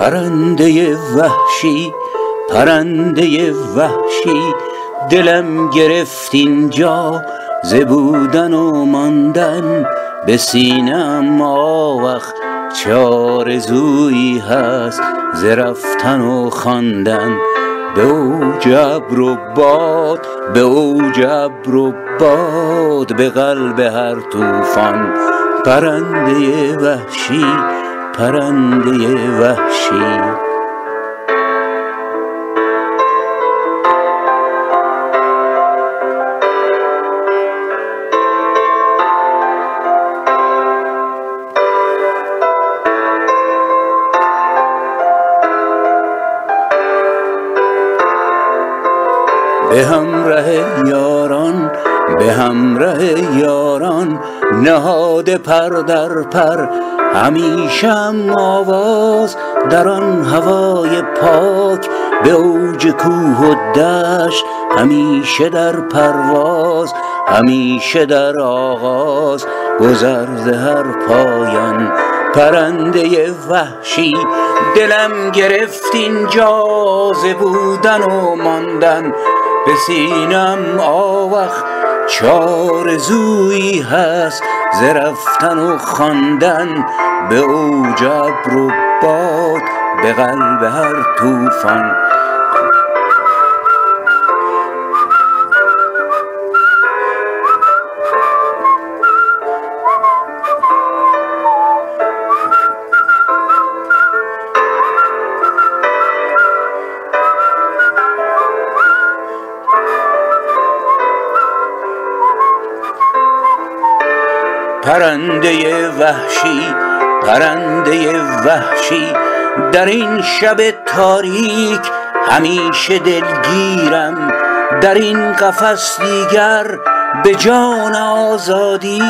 پرنده وحشی پرنده وحشی دلم گرفت اینجا ز بودن و ماندن به سینه ام آوخ چه آرزویی هست ز رفتن و خواندن. به اوج ابر و باد به اوج ابر و باد به قلب هر طوفان. پرنده وحشی پرنده وحشی. به همره یاران به همره یاران نهاده پر در پر همیشه ام آواز در آن هوای پاک به اوج کوه و دشت همیشه در پرواز همیشه در آغاز. ز هر پایان پرنده وحشی دلم گرفت اینجا ز بودن و ماندن. به سینه ام آوخ چه آرزویی هست ز رفتن و خواندن به اوج ابر و باد به قلب هر طوفان. پرنده وحشی پرنده وحشی. در این شب تاریک همیشه دلگیرم در این قفس دیگر به جان آزادی.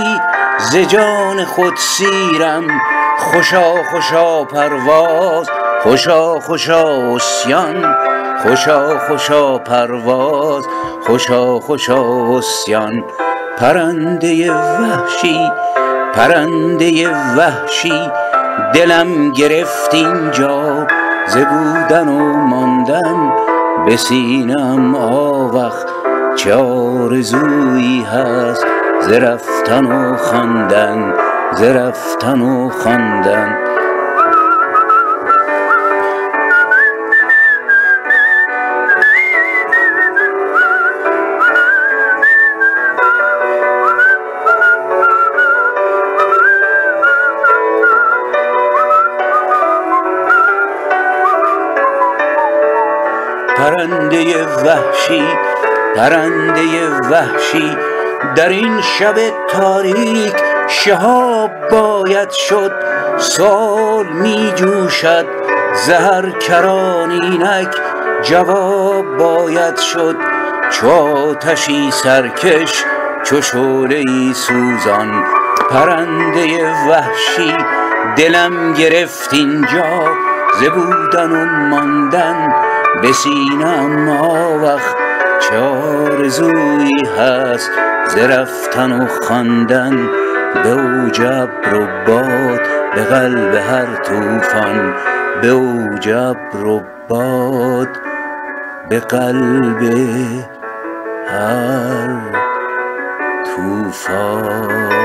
ز جان خود سیرم خوشا خوشا پرواز خوشا خوشا عصیان خوشا خوشا پرواز خوشا خوشا عصیان. پرنده وحشی پرنده وحشی دلم گرفت اینجا ز بودن و ماندن به سینه ام آوخ چه آرزویی هست ز رفتن و خواندن ز رفتن و خواندن؟ پرنده وحشی پرنده وحشی. در این شب تاریک شهاب باید شد سؤال می جوشد ز هر کران اینک جواب باید شد. چو آتشی سرکش چو شعله ای سوزان. پرنده وحشی دلم گرفت اینجا ز بودن و ماندن به سینه ام آوخ چه آرزویی هست؟ ز رفتن و خواندن به اوج ابر و باد به قلب هر طوفان به اوج ابر و باد به قلب هر طوفان.